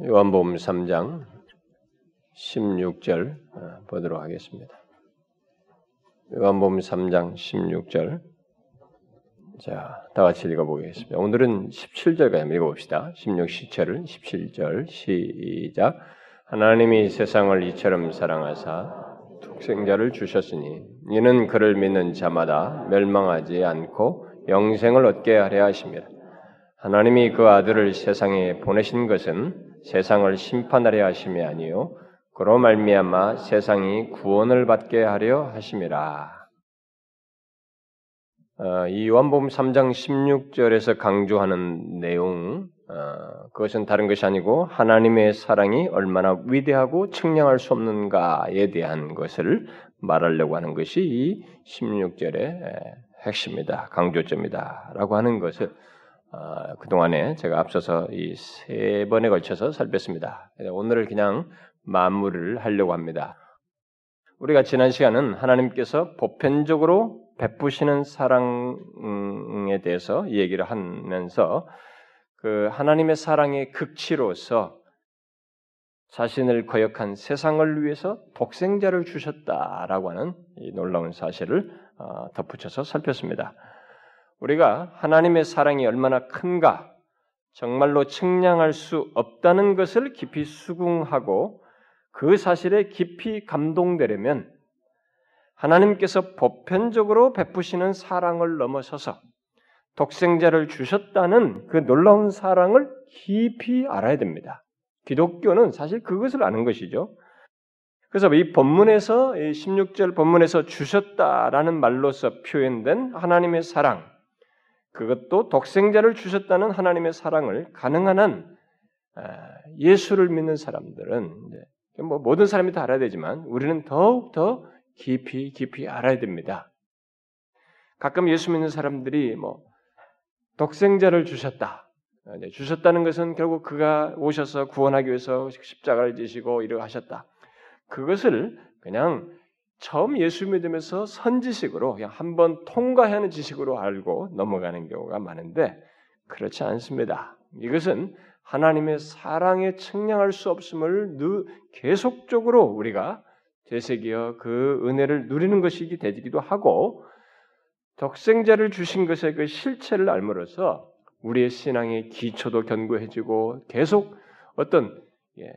요한복음 3장 16절 어, 보도록 하겠습니다. 요한복음 3장 16절 자, 다 같이 읽어보겠습니다. 오늘은 17절까지 읽어봅시다. 16, 17절, 17절 시작 하나님이 세상을 이처럼 사랑하사 독생자를 주셨으니 이는 그를 믿는 자마다 멸망하지 않고 영생을 얻게 하려 하심이라. 하나님이 그 아들을 세상에 보내신 것은 세상을 심판하려 하심이 아니요 그로 말미암아 세상이 구원을 받게 하려 하심이라. 어, 이 요한복음 3장 16절에서 강조하는 내용 어, 그것은 다른 것이 아니고 하나님의 사랑이 얼마나 위대하고 측량할 수 없는가에 대한 것을 말하려고 하는 것이 이 16절의 핵심이다, 강조점이다라고 하는 것을 어, 그동안에 제가 앞서서 이 세 번에 걸쳐서 살폈습니다. 오늘을 그냥 마무리를 하려고 합니다. 우리가 지난 시간은 하나님께서 보편적으로 베푸시는 사랑에 대해서 얘기를 하면서 그 하나님의 사랑의 극치로서 자신을 거역한 세상을 위해서 독생자를 주셨다라고 하는 이 놀라운 사실을 어, 덧붙여서 살폈습니다. 우리가 하나님의 사랑이 얼마나 큰가 정말로 측량할 수 없다는 것을 깊이 수긍하고 그 사실에 깊이 감동되려면 하나님께서 보편적으로 베푸시는 사랑을 넘어서서 독생자를 주셨다는 그 놀라운 사랑을 깊이 알아야 됩니다. 기독교는 사실 그것을 아는 것이죠. 그래서 이 본문에서 16절 본문에서 주셨다라는 말로서 표현된 하나님의 사랑 그것도 독생자를 주셨다는 하나님의 사랑을 가능한 한 아, 예수를 믿는 사람들은 뭐 모든 사람이 다 알아야 되지만 우리는 더욱 더 깊이 깊이 알아야 됩니다. 가끔 예수 믿는 사람들이 뭐 독생자를 주셨다. 아, 주셨다는 것은 결국 그가 오셔서 구원하기 위해서 십자가를 지시고 이러 하셨다. 그것을 그냥 처음 예수 믿으면서 선지식으로 그냥 한번 통과하는 지식으로 알고 넘어가는 경우가 많은데 그렇지 않습니다. 이것은 하나님의 사랑에 측량할 수 없음을 계속적으로 우리가 되새겨 그 은혜를 누리는 것이기 되기도 하고 독생자를 주신 것의 그 실체를 알므로써 우리의 신앙의 기초도 견고해지고 계속 어떤 예,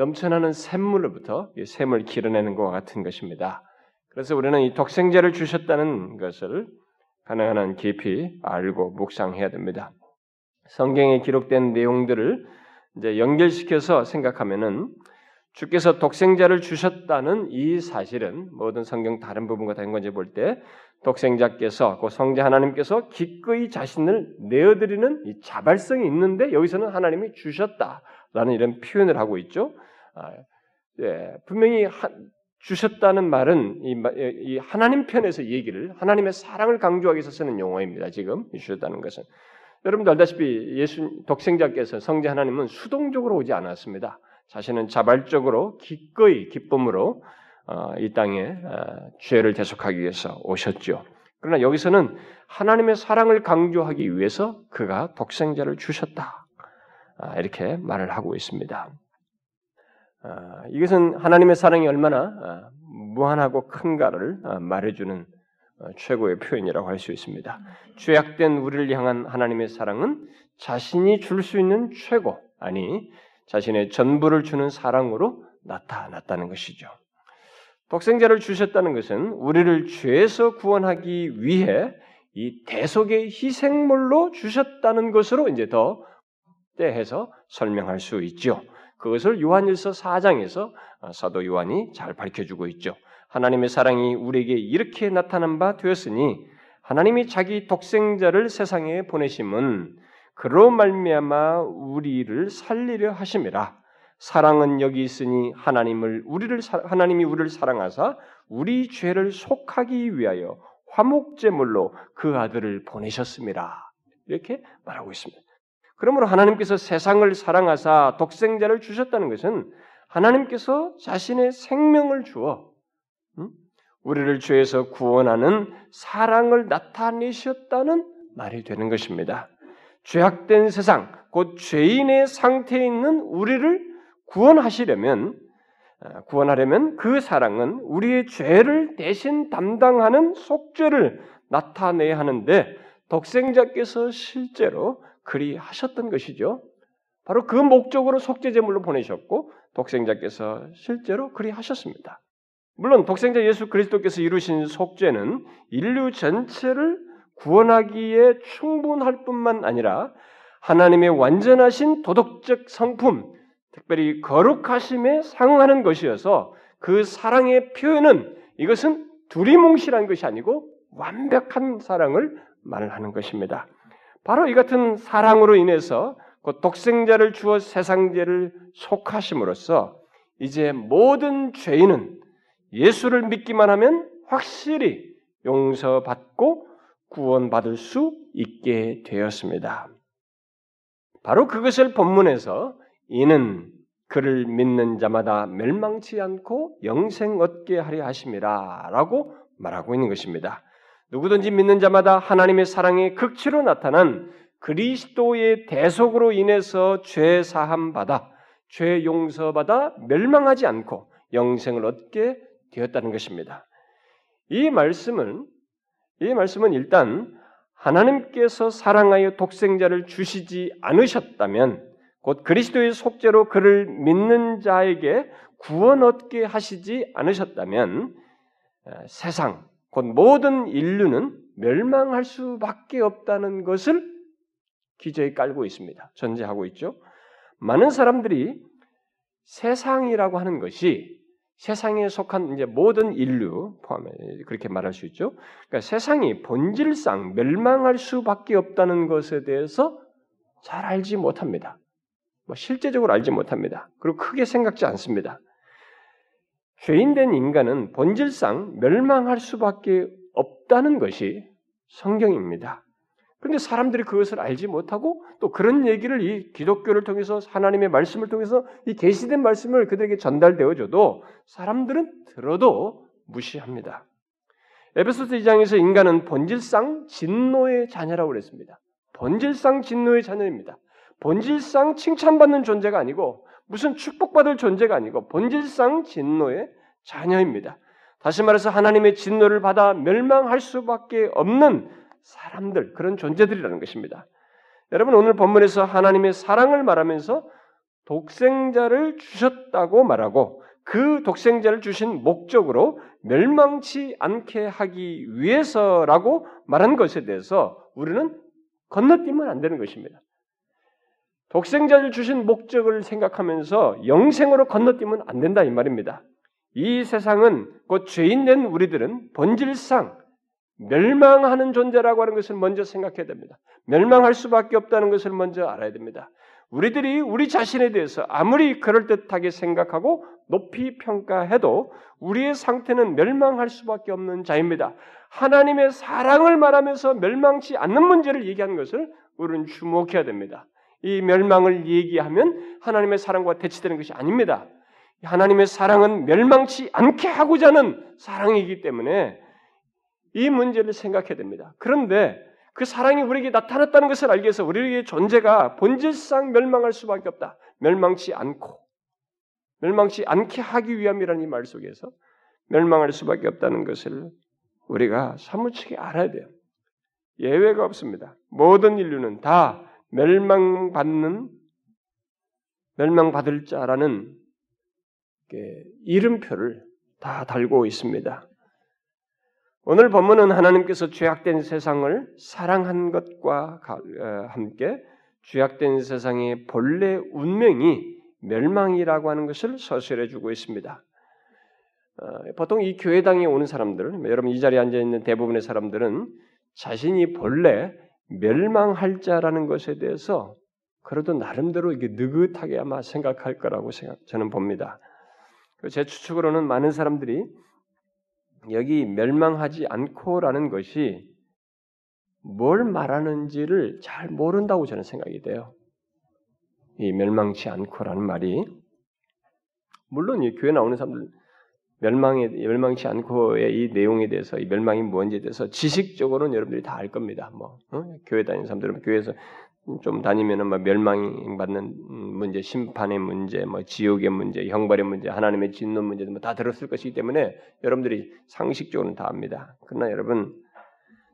넘쳐나는 샘물로부터 샘을 길어내는 것과 같은 것입니다. 그래서 우리는 이 독생자를 주셨다는 것을 가능한 한 깊이 알고 묵상해야 됩니다. 성경에 기록된 내용들을 이제 연결시켜서 생각하면은 주께서 독생자를 주셨다는 이 사실은 모든 성경 다른 부분과 다른 건지 볼 때 독생자께서 그 성자 하나님께서 기꺼이 자신을 내어드리는 이 자발성이 있는데 여기서는 하나님이 주셨다. 라는 이런 표현을 하고 있죠. 아, 예, 분명히 하, 주셨다는 말은 이, 이, 하나님 편에서 얘기를 하나님의 사랑을 강조하기 위해서 쓰는 용어입니다. 지금 주셨다는 것은 여러분도 알다시피 예수 독생자께서 성자 하나님은 수동적으로 오지 않았습니다. 자신은 자발적으로 기꺼이 기쁨으로 어, 이 땅에 어, 죄를 대속하기 위해서 오셨죠. 그러나 여기서는 하나님의 사랑을 강조하기 위해서 그가 독생자를 주셨다. 아, 이렇게 말을 하고 있습니다. 아, 이것은 하나님의 사랑이 얼마나 아, 무한하고 큰가를 말해주는 어, 최고의 표현이라고 할 수 있습니다. 죄악된 우리를 향한 하나님의 사랑은 자신이 줄 수 있는 최고, 아니 자신의 전부를 주는 사랑으로 나타났다는 것이죠. 독생자를 주셨다는 것은 우리를 죄에서 구원하기 위해 이 대속의 희생물로 주셨다는 것으로 이제 더 확대해서 설명할 수 있죠. 그것을 요한일서 4장에서 어, 사도 요한이 잘 밝혀주고 있죠. 하나님의 사랑이 우리에게 이렇게 나타난 바 되었으니 하나님이 자기 독생자를 세상에 보내심은 그로 말미암아 우리를 살리려 하심이라. 사랑은 여기 있으니 하나님을 우리를 하나님이 우리를 사랑하사 우리 죄를 속하기 위하여 화목제물로 그 아들을 보내셨습니다. 이렇게 말하고 있습니다. 그러므로 하나님께서 세상을 사랑하사 독생자를 주셨다는 것은 하나님께서 자신의 생명을 주어 우리를 죄에서 구원하는 사랑을 나타내셨다는 말이 되는 것입니다. 죄악된 세상, 곧 죄인의 상태에 있는 우리를 구원하시려면 어, 구원하려면 그 사랑은 우리의 죄를 대신 담당하는 속죄를 나타내야 하는데 독생자께서 실제로 그리 하셨던 것이죠. 바로 그 목적으로 속죄 제물로 보내셨고 독생자께서 실제로 그리 하셨습니다. 물론 독생자 예수 그리스도께서 이루신 속죄는 인류 전체를 구원하기에 충분할 뿐만 아니라 하나님의 완전하신 도덕적 성품, 특별히 거룩하심에 상응하는 것이어서 그 사랑의 표현은 이것은 두리뭉실한 것이 아니고 완벽한 사랑을 말하는 것입니다. 바로 이 같은 사랑으로 인해서 그 독생자를 주어 세상죄를 속하심으로써 이제 모든 죄인은 예수를 믿기만 하면 확실히 용서받고 구원받을 수 있게 되었습니다. 바로 그것을 본문에서 이는 그를 믿는 자마다 멸망치 않고 영생 얻게 하려 하심이라 라고 말하고 있는 것입니다. 누구든지 믿는 자마다 하나님의 사랑이 극치로 나타난 그리스도의 대속으로 인해서 죄 사함 받아 죄 용서 받아 멸망하지 않고 영생을 얻게 되었다는 것입니다. 이 말씀은 이 말씀은 일단 하나님께서 사랑하여 독생자를 주시지 않으셨다면 곧 그리스도의 속죄로 그를 믿는 자에게 구원 얻게 하시지 않으셨다면 어, 세상 곧 모든 인류는 멸망할 수밖에 없다는 것을 기저에 깔고 있습니다. 전제하고 있죠. 많은 사람들이 세상이라고 하는 것이 세상에 속한 이제 모든 인류 포함해 그렇게 말할 수 있죠. 그러니까 세상이 본질상 멸망할 수밖에 없다는 것에 대해서 잘 알지 못합니다. 뭐 실제적으로 알지 못합니다. 그리고 크게 생각지 않습니다. 죄인된 인간은 본질상 멸망할 수밖에 없다는 것이 성경입니다. 그런데 사람들이 그것을 알지 못하고 또 그런 얘기를 이 기독교를 통해서 하나님의 말씀을 통해서 이 계시된 말씀을 그들에게 전달되어 줘도 사람들은 들어도 무시합니다. 에베소서 2장에서 인간은 본질상 진노의 자녀라고 그랬습니다. 본질상 진노의 자녀입니다. 본질상 칭찬받는 존재가 아니고 무슨 축복받을 존재가 아니고 본질상 진노의 자녀입니다. 다시 말해서 하나님의 진노를 받아 멸망할 수밖에 없는 사람들, 그런 존재들이라는 것입니다. 여러분, 오늘 본문에서 하나님의 사랑을 말하면서 독생자를 주셨다고 말하고 그 독생자를 주신 목적으로 멸망치 않게 하기 위해서라고 말한 것에 대해서 우리는 건너뛰면 안 되는 것입니다. 독생자를 주신 목적을 생각하면서 영생으로 건너뛰면 안 된다 이 말입니다. 이 세상은 곧 죄인 된 우리들은 본질상 멸망하는 존재라고 하는 것을 먼저 생각해야 됩니다. 멸망할 수밖에 없다는 것을 먼저 알아야 됩니다. 우리들이 우리 자신에 대해서 아무리 그럴듯하게 생각하고 높이 평가해도 우리의 상태는 멸망할 수밖에 없는 자입니다. 하나님의 사랑을 말하면서 멸망치 않는 문제를 얘기하는 것을 우리는 주목해야 됩니다. 이 멸망을 얘기하면 하나님의 사랑과 대치되는 것이 아닙니다. 하나님의 사랑은 멸망치 않게 하고자 하는 사랑이기 때문에 이 문제를 생각해야 됩니다. 그런데 그 사랑이 우리에게 나타났다는 것을 알기 위해서 우리의 존재가 본질상 멸망할 수밖에 없다. 멸망치 않고 멸망치 않게 하기 위함이라는 이 말 속에서 멸망할 수밖에 없다는 것을 우리가 사무치게 알아야 돼요. 예외가 없습니다. 모든 인류는 다 멸망받는 멸망받을 자라는 이름표를 다 달고 있습니다. 오늘 본문은 하나님께서 죄악된 세상을 사랑한 것과 어, 함께 죄악된 세상의 본래 운명이 멸망이라고 하는 것을 서술해 주고 있습니다. 어, 보통 이 교회당에 오는 사람들, 여러분 이 자리에 앉아 있는 대부분의 사람들은 자신이 본래 멸망할 자라는 것에 대해서 그래도 나름대로 이게 느긋하게 아마 생각할 거라고 생각, 저는 봅니다. 제 추측으로는 많은 사람들이 여기 멸망하지 않고라는 것이 뭘 말하는지를 잘 모른다고 저는 생각이 돼요. 이 멸망치 않고라는 말이 물론 이 교회 나오는 사람들 멸망에 멸망치 않고의 이 내용에 대해서 이 멸망이 뭔지에 대해서 지식적으로는 여러분들이 다 알 겁니다. 뭐 어? 교회 다니는 사람들은 교회에서 좀 다니면은 뭐 멸망 받는 문제, 심판의 문제, 뭐 지옥의 문제, 형벌의 문제, 하나님의 진노 문제도 뭐다 들었을 것이기 때문에 여러분들이 상식적으로는 다 압니다. 그러나 여러분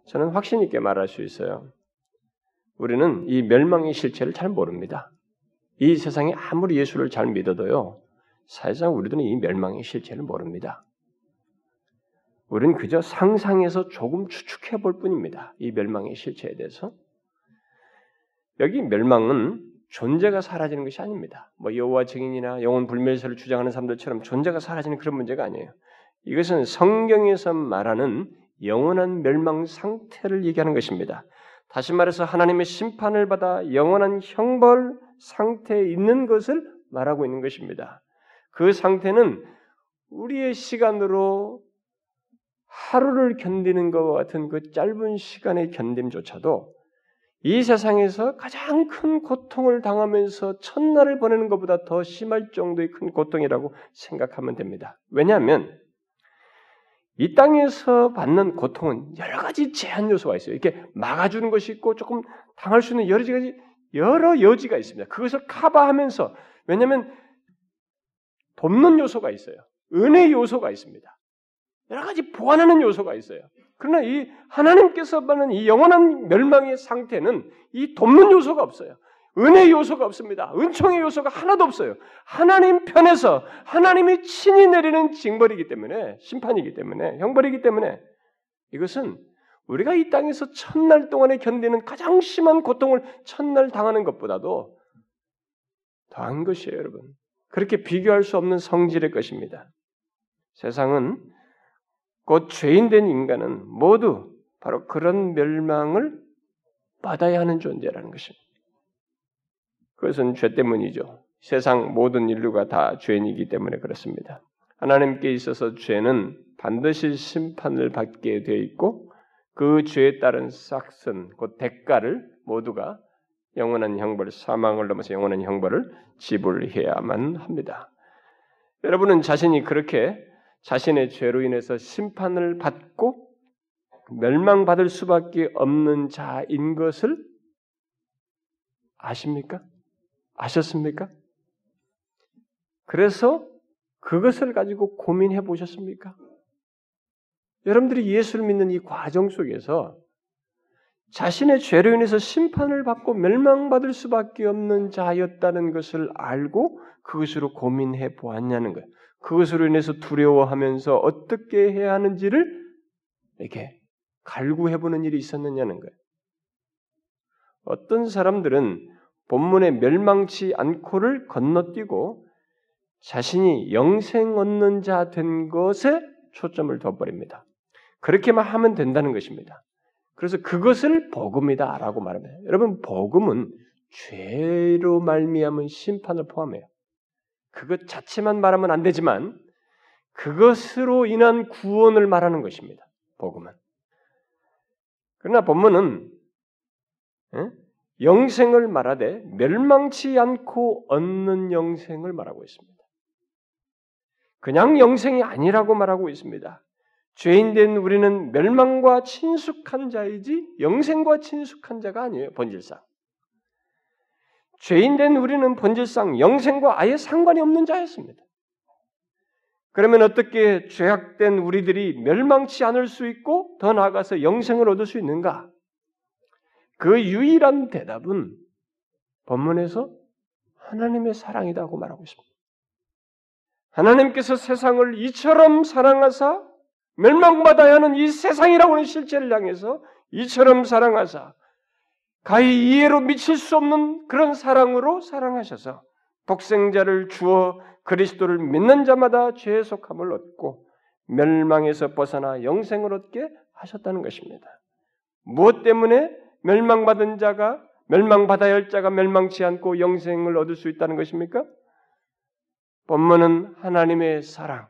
저는 확신 있게 말할 수 있어요. 우리는 이 멸망의 실체를 잘 모릅니다. 이 세상에 아무리 예수를 잘 믿어도요, 사실상 우리들은 이 멸망의 실체를 모릅니다. 우리는 그저 상상해서 조금 추측해 볼 뿐입니다. 이 멸망의 실체에 대해서. 여기 멸망은 존재가 사라지는 것이 아닙니다. 뭐 여호와 증인이나 영혼 불멸설을 주장하는 사람들처럼 존재가 사라지는 그런 문제가 아니에요. 이것은 성경에서 말하는 영원한 멸망 상태를 얘기하는 것입니다. 다시 말해서 하나님의 심판을 받아 영원한 형벌 상태에 있는 것을 말하고 있는 것입니다. 그 상태는 우리의 시간으로 하루를 견디는 것과 같은 그 짧은 시간의 견딤조차도 이 세상에서 가장 큰 고통을 당하면서 첫날을 보내는 것보다 더 심할 정도의 큰 고통이라고 생각하면 됩니다. 왜냐하면 이 땅에서 받는 고통은 여러 가지 제한 요소가 있어요. 이렇게 막아주는 것이 있고 조금 당할 수 있는 여러 가지 여러 여지가 있습니다. 그것을 커버하면서 왜냐하면 돕는 요소가 있어요. 은혜 요소가 있습니다. 여러 가지 보완하는 요소가 있어요. 그러나 이 하나님께서 받는 이 영원한 멸망의 상태는 이 돕는 요소가 없어요. 은혜 요소가 없습니다. 은총의 요소가 하나도 없어요. 하나님 편에서 하나님이 친히 내리는 징벌이기 때문에 심판이기 때문에 형벌이기 때문에 이것은 우리가 이 땅에서 첫날 동안에 견디는 가장 심한 고통을 첫날 당하는 것보다도 더한 것이에요, 여러분. 그렇게 비교할 수 없는 성질의 것입니다. 세상은 곧 죄인된 인간은 모두 바로 그런 멸망을 받아야 하는 존재라는 것입니다. 그것은 죄 때문이죠. 세상 모든 인류가 다 죄인이기 때문에 그렇습니다. 하나님께 있어서 죄는 반드시 심판을 받게 되어 있고 그 죄에 따른 싹슨, 곧 대가를 모두가 영원한 형벌, 사망을 넘어서 영원한 형벌을 지불해야만 합니다. 여러분은 자신이 그렇게 자신의 죄로 인해서 심판을 받고 멸망받을 수밖에 없는 자인 것을 아십니까? 아셨습니까? 그래서 그것을 가지고 고민해 보셨습니까? 여러분들이 예수를 믿는 이 과정 속에서 자신의 죄로 인해서 심판을 받고 멸망받을 수밖에 없는 자였다는 것을 알고 그것으로 고민해 보았냐는 거예요. 그것으로 인해서 두려워하면서 어떻게 해야 하는지를 이렇게 갈구해 보는 일이 있었느냐는 거예요. 어떤 사람들은 본문에 멸망치 않고를 건너뛰고 자신이 영생 얻는 자 된 것에 초점을 둬버립니다. 그렇게만 하면 된다는 것입니다. 그래서 그것을 복음이다라고 말합니다. 여러분 복음은 죄로 말미암은 심판을 포함해요. 그것 자체만 말하면 안 되지만 그것으로 인한 구원을 말하는 것입니다. 복음은. 그러나 본문은 영생을 말하되 멸망치 않고 얻는 영생을 말하고 있습니다. 그냥 영생이 아니라고 말하고 있습니다. 죄인된 우리는 멸망과 친숙한 자이지 영생과 친숙한 자가 아니에요. 본질상. 죄인된 우리는 본질상 영생과 아예 상관이 없는 자였습니다. 그러면 어떻게 죄악된 우리들이 멸망치 않을 수 있고 더 나아가서 영생을 얻을 수 있는가? 그 유일한 대답은 본문에서 하나님의 사랑이다고 말하고 있습니다. 하나님께서 세상을 이처럼 사랑하사 멸망받아야 하는 이 세상이라고 하는 실체를 향해서 이처럼 사랑하사 가히 이해로 미칠 수 없는 그런 사랑으로 사랑하셔서 독생자를 주어 그리스도를 믿는 자마다 죄의 속함을 얻고 멸망에서 벗어나 영생을 얻게 하셨다는 것입니다. 무엇 때문에 멸망받은 자가 멸망받아야 할 자가 멸망치 않고 영생을 얻을 수 있다는 것입니까? 본문은 하나님의 사랑,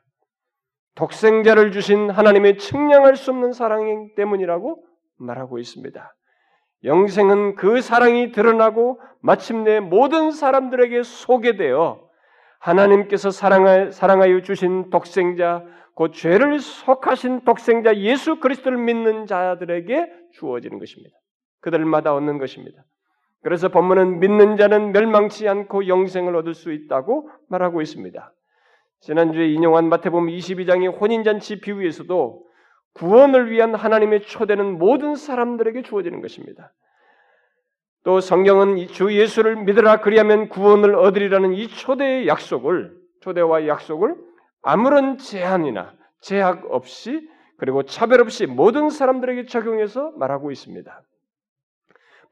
독생자를 주신 하나님의 측량할 수 없는 사랑 때문이라고 말하고 있습니다. 영생은 그 사랑이 드러나고 마침내 모든 사람들에게 소개되어 하나님께서 사랑하여 주신 독생자, 그 죄를 속하신 독생자 예수 그리스도를 믿는 자들에게 주어지는 것입니다. 그들마다 얻는 것입니다. 그래서 본문은 믿는 자는 멸망치 않고 영생을 얻을 수 있다고 말하고 있습니다. 지난주에 인용한 마태복음 22장의 혼인잔치 비유에서도 구원을 위한 하나님의 초대는 모든 사람들에게 주어지는 것입니다. 또 성경은 주 예수를 믿으라 그리하면 구원을 얻으리라는 이 초대의 약속을 초대와 약속을 아무런 제한이나 제약 없이 그리고 차별 없이 모든 사람들에게 적용해서 말하고 있습니다.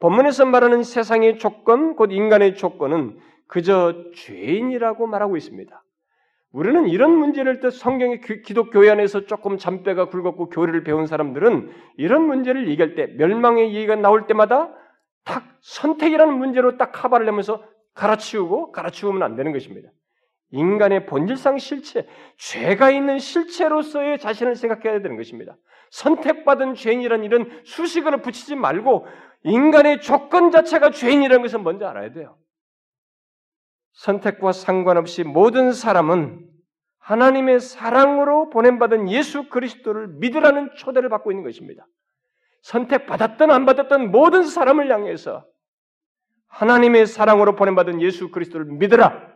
본문에서 말하는 세상의 조건, 곧 인간의 조건은 그저 죄인이라고 말하고 있습니다. 우리는 이런 문제를 때 성경의 기독교회 안에서 조금 잔뼈가 굵었고 교리를 배운 사람들은 이런 문제를 얘기할 때 멸망의 얘기가 나올 때마다 딱 선택이라는 문제로 딱 카바를 내면서 갈아치우고 갈아치우면 안 되는 것입니다. 인간의 본질상 실체, 죄가 있는 실체로서의 자신을 생각해야 되는 것입니다. 선택받은 죄인이라는 일은 수식어를 붙이지 말고 인간의 조건 자체가 죄인이라는 것을 먼저 알아야 돼요. 선택과 상관없이 모든 사람은 하나님의 사랑으로 보냄받은 예수 그리스도를 믿으라는 초대를 받고 있는 것입니다. 선택받았든 안 받았든 모든 사람을 향해서 하나님의 사랑으로 보냄받은 예수 그리스도를 믿으라.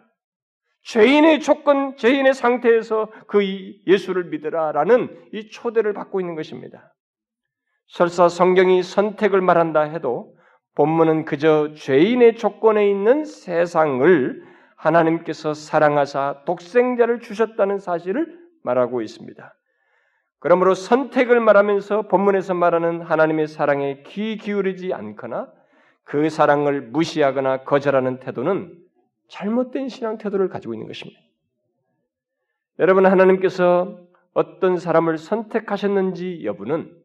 죄인의 조건, 죄인의 상태에서 그 예수를 믿으라라는 이 초대를 받고 있는 것입니다. 설사 성경이 선택을 말한다 해도 본문은 그저 죄인의 조건에 있는 세상을 하나님께서 사랑하사 독생자를 주셨다는 사실을 말하고 있습니다. 그러므로 선택을 말하면서 본문에서 말하는 하나님의 사랑에 귀 기울이지 않거나 그 사랑을 무시하거나 거절하는 태도는 잘못된 신앙 태도를 가지고 있는 것입니다. 여러분 하나님께서 어떤 사람을 선택하셨는지 여부는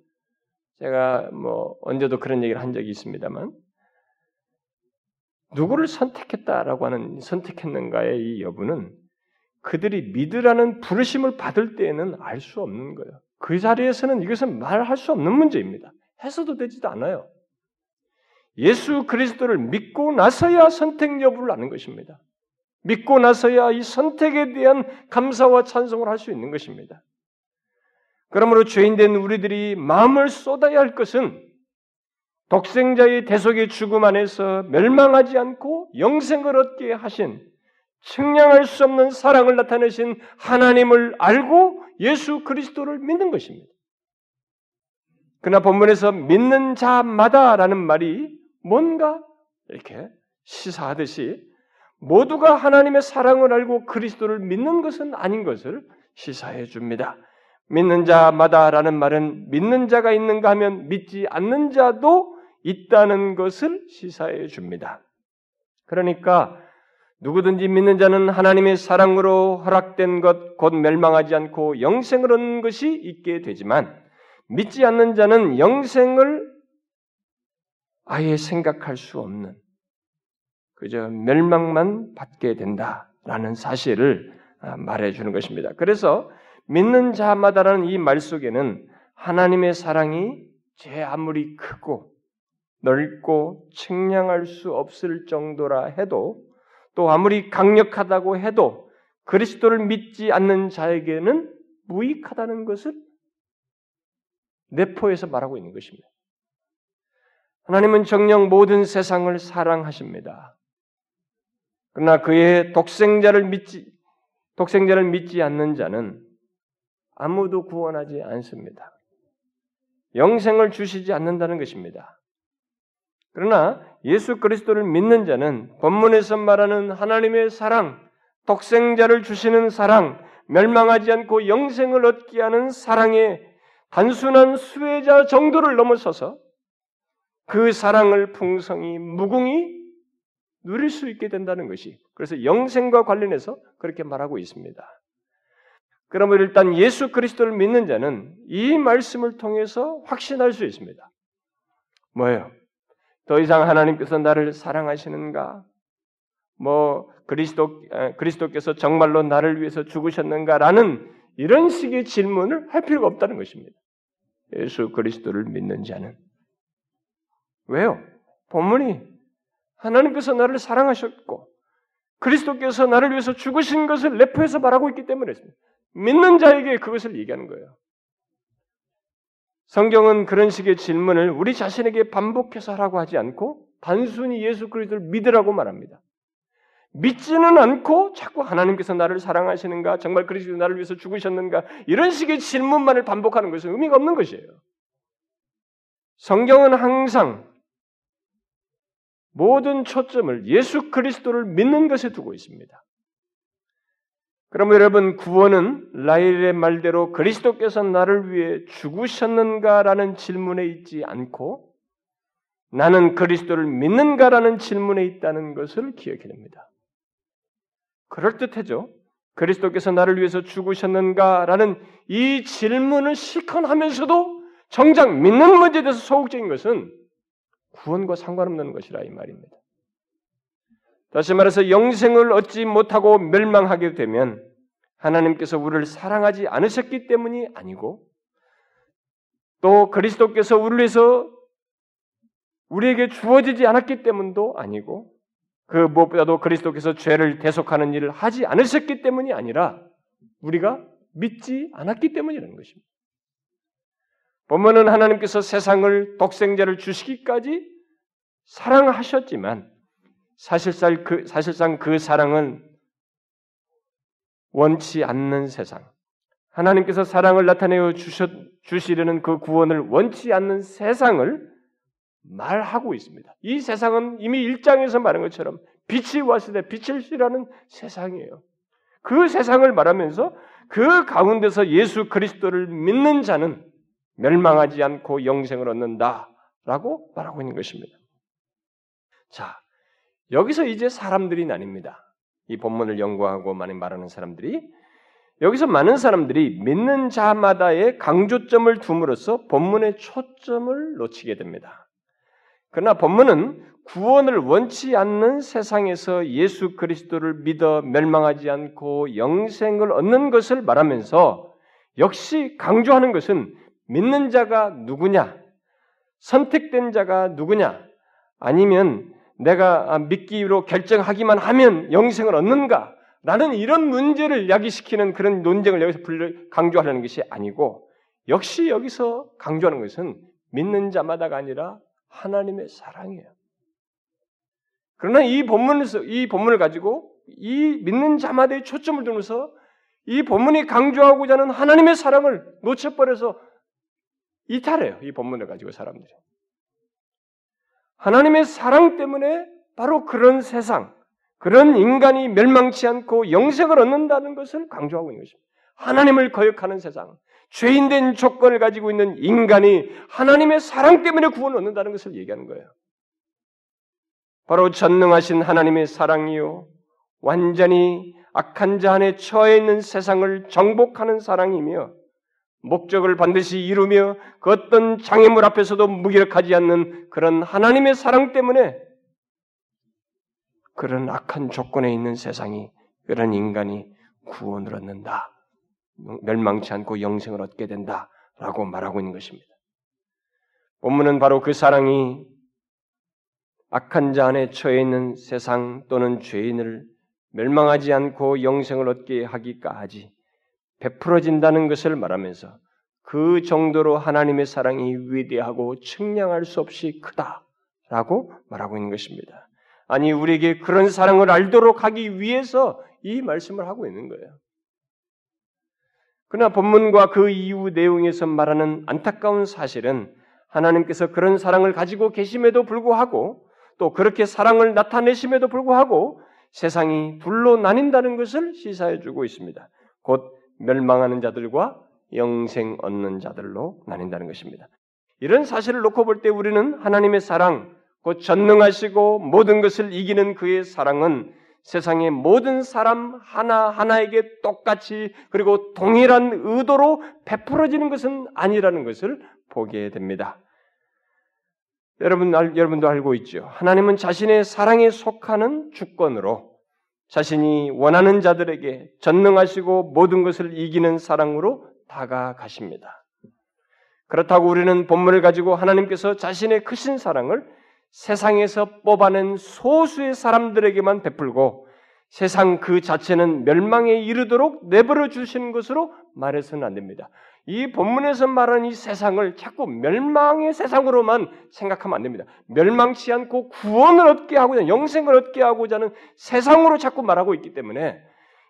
제가 뭐 언제도 그런 얘기를 한 적이 있습니다만 누구를 선택했다라고 하는 선택했는가의 이 여부는 그들이 믿으라는 부르심을 받을 때에는 알 수 없는 거예요. 그 자리에서는 이것은 말할 수 없는 문제입니다. 해서도 되지도 않아요. 예수 그리스도를 믿고 나서야 선택 여부를 아는 것입니다. 믿고 나서야 이 선택에 대한 감사와 찬송을 할 수 있는 것입니다. 그러므로 죄인된 우리들이 마음을 쏟아야 할 것은 독생자의 대속의 죽음 안에서 멸망하지 않고 영생을 얻게 하신 측량할 수 없는 사랑을 나타내신 하나님을 알고 예수 그리스도를 믿는 것입니다. 그러나 본문에서 믿는 자마다라는 말이 뭔가 이렇게 시사하듯이 모두가 하나님의 사랑을 알고 그리스도를 믿는 것은 아닌 것을 시사해 줍니다. 믿는 자마다라는 말은 믿는 자가 있는가 하면 믿지 않는 자도 있다는 것을 시사해 줍니다. 그러니까 누구든지 믿는 자는 하나님의 사랑으로 허락된 것, 곧 멸망하지 않고 영생을 얻는 것이 있게 되지만, 믿지 않는 자는 영생을 아예 생각할 수 없는, 그저 멸망만 받게 된다라는 사실을 아, 말해 주는 것입니다. 그래서 믿는 자마다라는 이 말 속에는 하나님의 사랑이 제 아무리 크고 넓고 측량할 수 없을 정도라 해도 또 아무리 강력하다고 해도 그리스도를 믿지 않는 자에게는 무익하다는 것을 내포해서 말하고 있는 것입니다. 하나님은 정녕 모든 세상을 사랑하십니다. 그러나 그의 독생자를 믿지 독생자를 믿지 않는 자는 아무도 구원하지 않습니다. 영생을 주시지 않는다는 것입니다. 그러나 예수 그리스도를 믿는 자는 본문에서 말하는 하나님의 사랑, 독생자를 주시는 사랑, 멸망하지 않고 영생을 얻게 하는 사랑의 단순한 수혜자 정도를 넘어서서 그 사랑을 풍성히 무궁히 누릴 수 있게 된다는 것이 그래서 영생과 관련해서 그렇게 말하고 있습니다. 그러면 일단 예수 그리스도를 믿는 자는 이 말씀을 통해서 확신할 수 있습니다. 뭐예요? 더 이상 하나님께서 나를 사랑하시는가? 뭐 그리스도 그리스도께서 정말로 나를 위해서 죽으셨는가라는 이런 식의 질문을 할 필요가 없다는 것입니다. 예수 그리스도를 믿는 자는 왜요? 본문이 하나님께서 나를 사랑하셨고 그리스도께서 나를 위해서 죽으신 것을 내포해서 말하고 있기 때문에 믿는 자에게 그것을 얘기하는 거예요. 성경은 그런 식의 질문을 우리 자신에게 반복해서 하라고 하지 않고 단순히 예수 그리스도를 믿으라고 말합니다. 믿지는 않고 자꾸 하나님께서 나를 사랑하시는가, 정말 그리스도 나를 위해서 죽으셨는가 이런 식의 질문만을 반복하는 것은 의미가 없는 것이에요. 성경은 항상 모든 초점을 예수 그리스도를 믿는 것에 두고 있습니다. 그러면 여러분 구원은 라일의 말대로 그리스도께서 나를 위해 죽으셨는가라는 질문에 있지 않고 나는 그리스도를 믿는가라는 질문에 있다는 것을 기억해야 됩니다. 그럴듯하죠. 그리스도께서 나를 위해서 죽으셨는가라는 이 질문을 시컨하면서도 정작 믿는 문제에 대해서 소극적인 것은 구원과 상관없는 것이라 이 말입니다. 다시 말해서 영생을 얻지 못하고 멸망하게 되면 하나님께서 우리를 사랑하지 않으셨기 때문이 아니고 또 그리스도께서 우리를 위해서 우리에게 주어지지 않았기 때문도 아니고 그 무엇보다도 그리스도께서 죄를 대속하는 일을 하지 않으셨기 때문이 아니라 우리가 믿지 않았기 때문이라는 것입니다. 본문은 하나님께서 세상을 독생자를 주시기까지 사랑하셨지만 사실상 그, 사실상 그 사랑은 원치 않는 세상, 하나님께서 사랑을 나타내어 주셨, 주시려는 그 구원을 원치 않는 세상을 말하고 있습니다. 이 세상은 이미 일장에서 말한 것처럼 빛이 왔을 때 빛을 싫어하는 세상이에요. 그 세상을 말하면서 그 가운데서 예수 그리스도를 믿는 자는 멸망하지 않고 영생을 얻는다라고 말하고 있는 것입니다. 자, 여기서 이제 사람들이 나뉩니다. 이 본문을 연구하고 많이 말하는 사람들이 여기서 많은 사람들이 믿는 자마다의 강조점을 둠으로써 본문의 초점을 놓치게 됩니다. 그러나 본문은 구원을 원치 않는 세상에서 예수 그리스도를 믿어 멸망하지 않고 영생을 얻는 것을 말하면서 역시 강조하는 것은 믿는 자가 누구냐? 선택된 자가 누구냐? 아니면 내가 믿기로 결정하기만 하면 영생을 얻는가? 라는 이런 문제를 야기시키는 그런 논쟁을 여기서 강조하려는 것이 아니고 역시 여기서 강조하는 것은 믿는 자마다가 아니라 하나님의 사랑이에요. 그러나 이 본문에서 이 본문을 가지고 이 믿는 자마다의 초점을 두면서 이 본문이 강조하고자 하는 하나님의 사랑을 놓쳐버려서 이탈해요. 이 본문을 가지고 사람들이. 하나님의 사랑 때문에 바로 그런 세상, 그런 인간이 멸망치 않고 영생을 얻는다는 것을 강조하고 있는 것입니다. 하나님을 거역하는 세상, 죄인된 조건을 가지고 있는 인간이 하나님의 사랑 때문에 구원을 얻는다는 것을 얘기하는 거예요. 바로 전능하신 하나님의 사랑이요. 완전히 악한 자 안에 처해 있는 세상을 정복하는 사랑이며 목적을 반드시 이루며 그 어떤 장애물 앞에서도 무기력하지 않는 그런 하나님의 사랑 때문에 그런 악한 조건에 있는 세상이 그런 인간이 구원을 얻는다. 멸망치 않고 영생을 얻게 된다 라고 말하고 있는 것입니다. 본문은 바로 그 사랑이 악한 자 안에 처해 있는 세상 또는 죄인을 멸망하지 않고 영생을 얻게 하기까지 베풀어진다는 것을 말하면서 그 정도로 하나님의 사랑이 위대하고 측량할 수 없이 크다라고 말하고 있는 것입니다. 아니 우리에게 그런 사랑을 알도록 하기 위해서 이 말씀을 하고 있는 거예요. 그러나 본문과 그 이후 내용에서 말하는 안타까운 사실은 하나님께서 그런 사랑을 가지고 계심에도 불구하고 또 그렇게 사랑을 나타내심에도 불구하고 세상이 둘로 나뉜다는 것을 시사해 주고 있습니다. 곧 멸망하는 자들과 영생 얻는 자들로 나뉜다는 것입니다. 이런 사실을 놓고 볼 때 우리는 하나님의 사랑, 곧 전능하시고 모든 것을 이기는 그의 사랑은 세상의 모든 사람 하나하나에게 똑같이 그리고 동일한 의도로 베풀어지는 것은 아니라는 것을 보게 됩니다. 여러분, 여러분도 알고 있죠. 하나님은 자신의 사랑에 속하는 주권으로 자신이 원하는 자들에게 전능하시고 모든 것을 이기는 사랑으로 다가가십니다. 그렇다고 우리는 본문을 가지고 하나님께서 자신의 크신 사랑을 세상에서 뽑아낸 소수의 사람들에게만 베풀고 세상 그 자체는 멸망에 이르도록 내버려 주시는 것으로 말해서는 안 됩니다. 이 본문에서 말하는 이 세상을 자꾸 멸망의 세상으로만 생각하면 안 됩니다. 멸망치 않고 구원을 얻게 하고자 영생을 얻게 하고자 하는 세상으로 자꾸 말하고 있기 때문에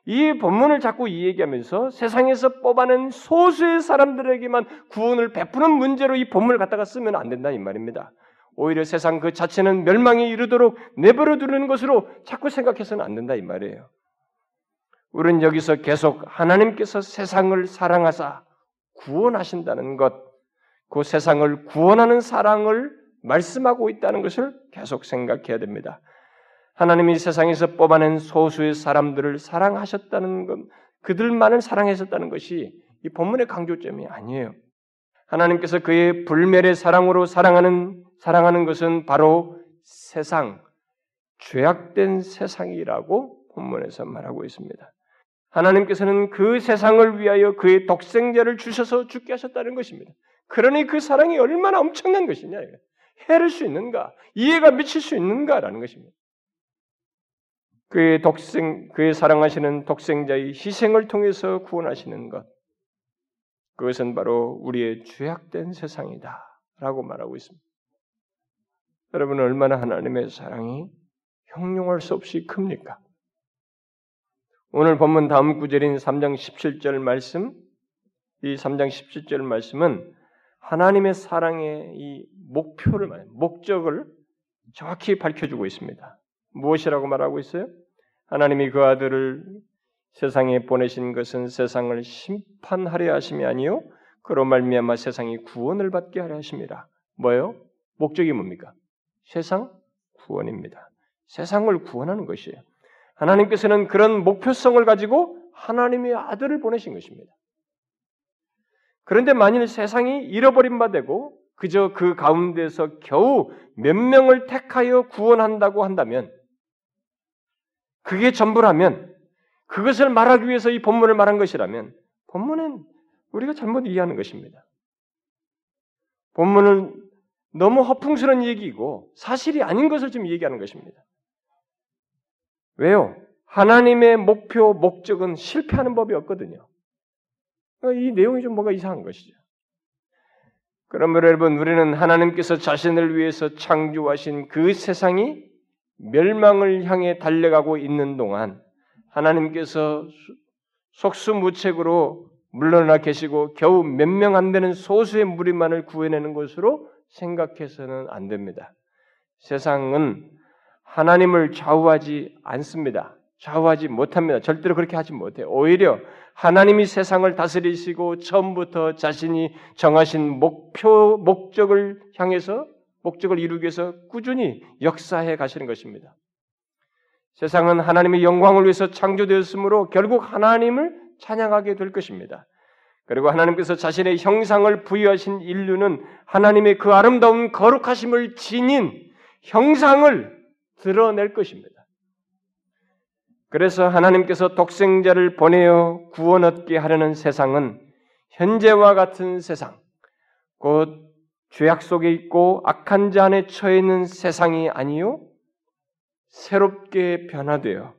이 본문을 자꾸 이 얘기하면서 세상에서 뽑아낸 소수의 사람들에게만 구원을 베푸는 문제로 이 본문을 갖다가 쓰면 안 된다 이 말입니다. 오히려 세상 그 자체는 멸망에 이르도록 내버려 두는 것으로 자꾸 생각해서는 안 된다 이 말이에요. 우리는 여기서 계속 하나님께서 세상을 사랑하사 구원하신다는 것, 그 세상을 구원하는 사랑을 말씀하고 있다는 것을 계속 생각해야 됩니다. 하나님이 세상에서 뽑아낸 소수의 사람들을 사랑하셨다는 것, 그들만을 사랑하셨다는 것이 이 본문의 강조점이 아니에요. 하나님께서 그의 불멸의 사랑으로 사랑하는 사랑하는 것은 바로 세상, 죄악된 세상이라고 본문에서 말하고 있습니다. 하나님께서는 그 세상을 위하여 그의 독생자를 주셔서 죽게 하셨다는 것입니다. 그러니 그 사랑이 얼마나 엄청난 것이냐. 해를 수 있는가? 이해가 미칠 수 있는가라는 것입니다. 그의 독생, 그의 사랑하시는 독생자의 희생을 통해서 구원하시는 것. 그것은 바로 우리의 죄악된 세상이다. 라고 말하고 있습니다. 여러분 얼마나 하나님의 사랑이 형용할 수 없이 큽니까? 오늘 본문 다음 구절인 3장 17절 말씀, 이 3장 17절 말씀은 하나님의 사랑의 이 목표를, 목적을 정확히 밝혀주고 있습니다. 무엇이라고 말하고 있어요? 하나님이 그 아들을 세상에 보내신 것은 세상을 심판하려 하심이 아니요 그로 말미암아 세상이 구원을 받게 하려 하심이라. 뭐예요? 목적이 뭡니까? 세상 구원입니다. 세상을 구원하는 것이에요. 하나님께서는 그런 목표성을 가지고 하나님의 아들을 보내신 것입니다. 그런데 만일 세상이 잃어버린 바 되고 그저 그 가운데서 겨우 몇 명을 택하여 구원한다고 한다면 그게 전부라면 그것을 말하기 위해서 이 본문을 말한 것이라면 본문은 우리가 잘못 이해하는 것입니다. 본문은 너무 허풍스러운 얘기이고 사실이 아닌 것을 지금 얘기하는 것입니다. 왜요? 하나님의 목표, 목적은 실패하는 법이 없거든요. 이 내용이 좀 뭔가 이상한 것이죠. 그러므로 여러분, 우리는 하나님께서 자신을 위해서 창조하신 그 세상이 멸망을 향해 달려가고 있는 동안 하나님께서 속수무책으로 물러나 계시고 겨우 몇 명 안 되는 소수의 무리만을 구해내는 것으로 생각해서는 안 됩니다. 세상은 하나님을 좌우하지 않습니다. 좌우하지 못합니다. 절대로 그렇게 하지 못해요. 오히려 하나님이 세상을 다스리시고 처음부터 자신이 정하신 목표, 목적을 향해서 목적을 이루기 위해서 꾸준히 역사해 가시는 것입니다. 세상은 하나님의 영광을 위해서 창조되었으므로 결국 하나님을 찬양하게 될 것입니다. 그리고 하나님께서 자신의 형상을 부여하신 인류는 하나님의 그 아름다운 거룩하심을 지닌 형상을 드러낼 것입니다. 그래서 하나님께서 독생자를 보내어 구원 얻게 하려는 세상은 현재와 같은 세상, 곧 죄악 속에 있고 악한 자 안에 처해 있는 세상이 아니요 새롭게 변화되어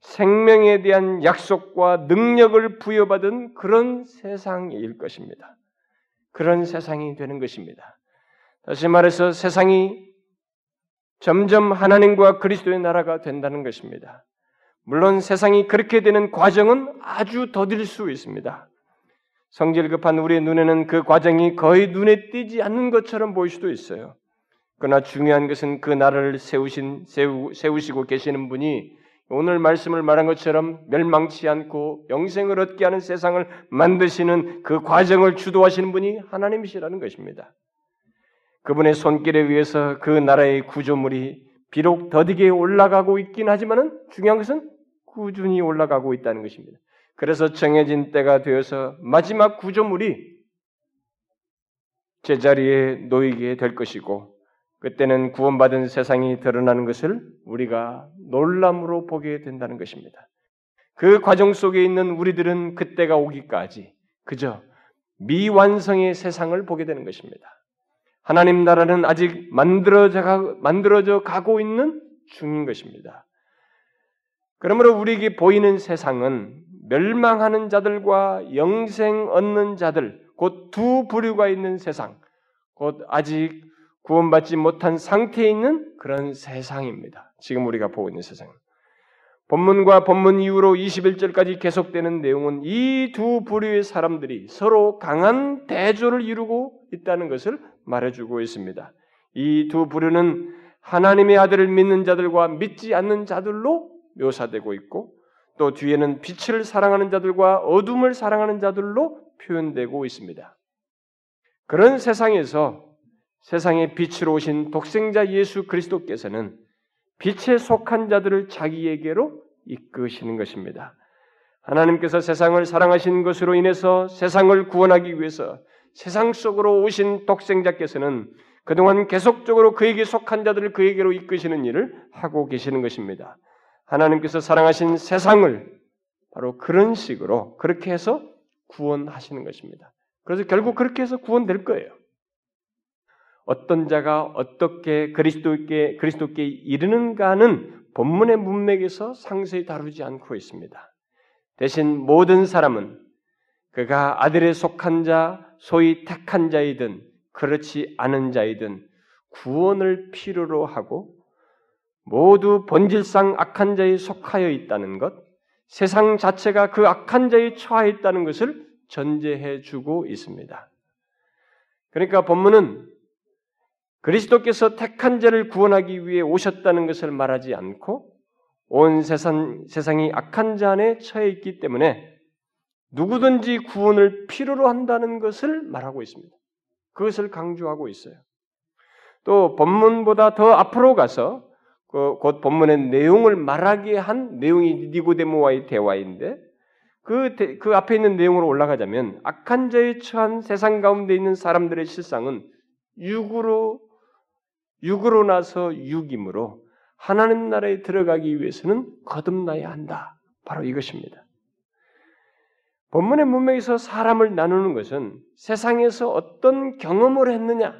생명에 대한 약속과 능력을 부여받은 그런 세상일 것입니다. 그런 세상이 되는 것입니다. 다시 말해서 세상이 점점 하나님과 그리스도의 나라가 된다는 것입니다. 물론 세상이 그렇게 되는 과정은 아주 더딜 수 있습니다. 성질 급한 우리의 눈에는 그 과정이 거의 눈에 띄지 않는 것처럼 보일 수도 있어요. 그러나 중요한 것은 그 나라를 세우신 세우, 세우시고 계시는 분이 오늘 말씀을 말한 것처럼 멸망치 않고 영생을 얻게 하는 세상을 만드시는 그 과정을 주도하시는 분이 하나님이시라는 것입니다. 그분의 손길에 의해서 그 나라의 구조물이 비록 더디게 올라가고 있긴 하지만은 중요한 것은 꾸준히 올라가고 있다는 것입니다. 그래서 정해진 때가 되어서 마지막 구조물이 제자리에 놓이게 될 것이고 그때는 구원받은 세상이 드러나는 것을 우리가 놀람으로 보게 된다는 것입니다. 그 과정 속에 있는 우리들은 그때가 오기까지 그저 미완성의 세상을 보게 되는 것입니다. 하나님 나라는 아직 만들어져, 가고 있는 중인 것입니다. 그러므로 우리에게 보이는 세상은 멸망하는 자들과 영생 얻는 자들, 곧 두 부류가 있는 세상, 곧 아직 구원받지 못한 상태에 있는 그런 세상입니다. 지금 우리가 보고 있는 세상. 본문과 본문 이후로 21절까지 계속되는 내용은 이 두 부류의 사람들이 서로 강한 대조를 이루고 있다는 것을 말해주고 있습니다. 이 두 부류는 하나님의 아들을 믿는 자들과 믿지 않는 자들로 묘사되고 있고 또 뒤에는 빛을 사랑하는 자들과 어둠을 사랑하는 자들로 표현되고 있습니다. 그런 세상에서 세상의 빛으로 오신 독생자 예수 그리스도께서는 빛에 속한 자들을 자기에게로 이끄시는 것입니다. 하나님께서 세상을 사랑하신 것으로 인해서 세상을 구원하기 위해서 세상 속으로 오신 독생자께서는 그동안 계속적으로 그에게 속한 자들을 그에게로 이끄시는 일을 하고 계시는 것입니다. 하나님께서 사랑하신 세상을 바로 그런 식으로 그렇게 해서 구원하시는 것입니다. 그래서 결국 그렇게 해서 구원될 거예요. 어떤 자가 어떻게 그리스도께 그리스도께 이르는가는 본문의 문맥에서 상세히 다루지 않고 있습니다. 대신 모든 사람은 그가 아들에 속한 자, 소위 택한 자이든 그렇지 않은 자이든 구원을 필요로 하고 모두 본질상 악한 자에 속하여 있다는 것, 세상 자체가 그 악한 자에 처해 있다는 것을 전제해 주고 있습니다. 그러니까 본문은 그리스도께서 택한 자를 구원하기 위해 오셨다는 것을 말하지 않고 온 세상, 세상이 악한 자 안에 처해 있기 때문에 누구든지 구원을 필요로 한다는 것을 말하고 있습니다. 그것을 강조하고 있어요. 또 본문보다 더 앞으로 가서 그곧 본문의 내용을 말하게 한 내용이 니고데모와의 대화인데 그, 그 앞에 있는 내용으로 올라가자면 악한 자에 처한 세상 가운데 있는 사람들의 실상은 육으로 육으로 나서 육이므로 하나님 나라에 들어가기 위해서는 거듭나야 한다. 바로 이것입니다. 본문의 문맥에서 사람을 나누는 것은 세상에서 어떤 경험을 했느냐,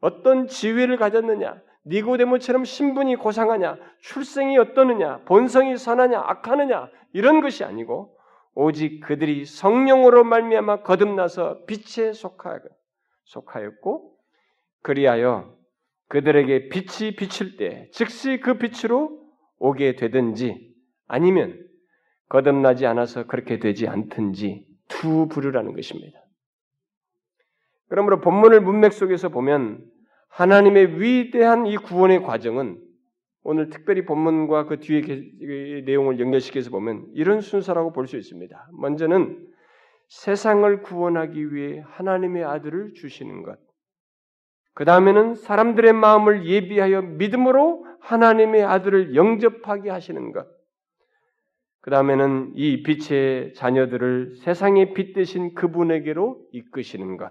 어떤 지위를 가졌느냐, 니고데모처럼 신분이 고상하냐, 출생이 어떠느냐, 본성이 선하냐, 악하느냐 이런 것이 아니고 오직 그들이 성령으로 말미암아 거듭나서 빛에 속하였고 그리하여 그들에게 빛이 비칠 때 즉시 그 빛으로 오게 되든지 아니면 거듭나지 않아서 그렇게 되지 않든지 두 부류라는 것입니다. 그러므로 본문을 문맥 속에서 보면 하나님의 위대한 이 구원의 과정은 오늘 특별히 본문과 그 뒤에 내용을 연결시켜서 보면 이런 순서라고 볼 수 있습니다. 먼저는 세상을 구원하기 위해 하나님의 아들을 주시는 것. 그 다음에는 사람들의 마음을 예비하여 믿음으로 하나님의 아들을 영접하게 하시는 것. 그 다음에는 이 빛의 자녀들을 세상의 빛 대신 그분에게로 이끄시는 것.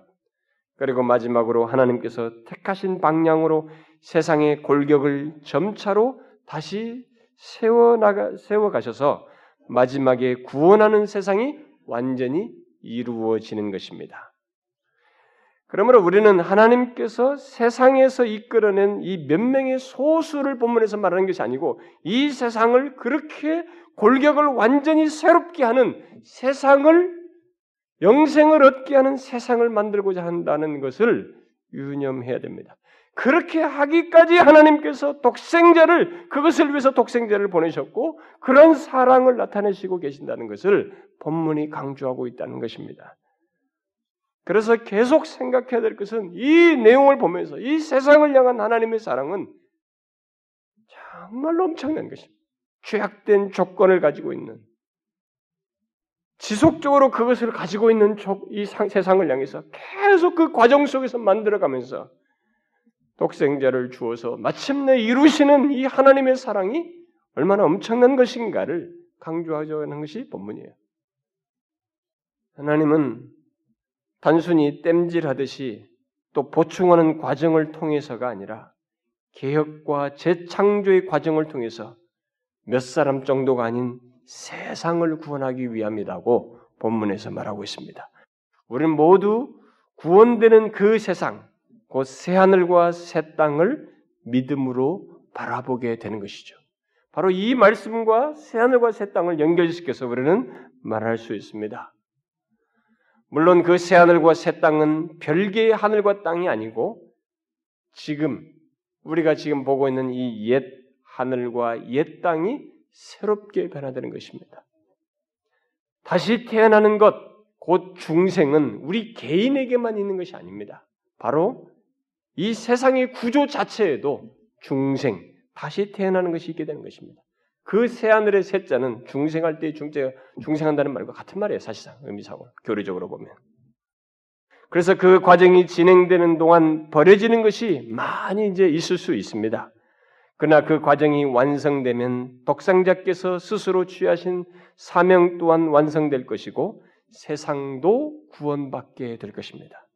그리고 마지막으로 하나님께서 택하신 방향으로 세상의 골격을 점차로 다시 세워 나가 세워 가셔서 마지막에 구원하는 세상이 완전히 이루어지는 것입니다. 그러므로 우리는 하나님께서 세상에서 이끌어낸 이 몇 명의 소수를 본문에서 말하는 것이 아니고 이 세상을 그렇게 골격을 완전히 새롭게 하는 세상을 영생을 얻게 하는 세상을 만들고자 한다는 것을 유념해야 됩니다. 그렇게 하기까지 하나님께서 독생자를 그것을 위해서 독생자를 보내셨고 그런 사랑을 나타내시고 계신다는 것을 본문이 강조하고 있다는 것입니다. 그래서 계속 생각해야 될 것은 이 내용을 보면서 이 세상을 향한 하나님의 사랑은 정말로 엄청난 것입니다. 죄악된 조건을 가지고 있는 지속적으로 그것을 가지고 있는 이 세상을 향해서 계속 그 과정 속에서 만들어가면서 독생자를 주어서 마침내 이루시는 이 하나님의 사랑이 얼마나 엄청난 것인가를 강조하자는 것이 본문이에요. 하나님은 단순히 땜질하듯이 또 보충하는 과정을 통해서가 아니라 개혁과 재창조의 과정을 통해서 몇 사람 정도가 아닌 세상을 구원하기 위함이라고 본문에서 말하고 있습니다. 우리는 모두 구원되는 그 세상, 곧 새하늘과 새 땅을 믿음으로 바라보게 되는 것이죠. 바로 이 말씀과 새하늘과 새 땅을 연결시켜서 우리는 말할 수 있습니다. 물론 그 새 하늘과 새 땅은 별개의 하늘과 땅이 아니고 지금 우리가 지금 보고 있는 이 옛 하늘과 옛 땅이 새롭게 변화되는 것입니다. 다시 태어나는 것, 곧 중생은 우리 개인에게만 있는 것이 아닙니다. 바로 이 세상의 구조 자체에도 중생, 다시 태어나는 것이 있게 되는 것입니다. 그 새하늘의 새자는 중생할 때 중재, 중생한다는 말과 같은 말이에요, 사실상 의미상으로 교리적으로 보면. 그래서 그 과정이 진행되는 동안 버려지는 것이 많이 이제 있을 수 있습니다. 그러나 그 과정이 완성되면 독상자께서 스스로 취하신 사명 또한 완성될 것이고 세상도 구원받게 될 것입니다.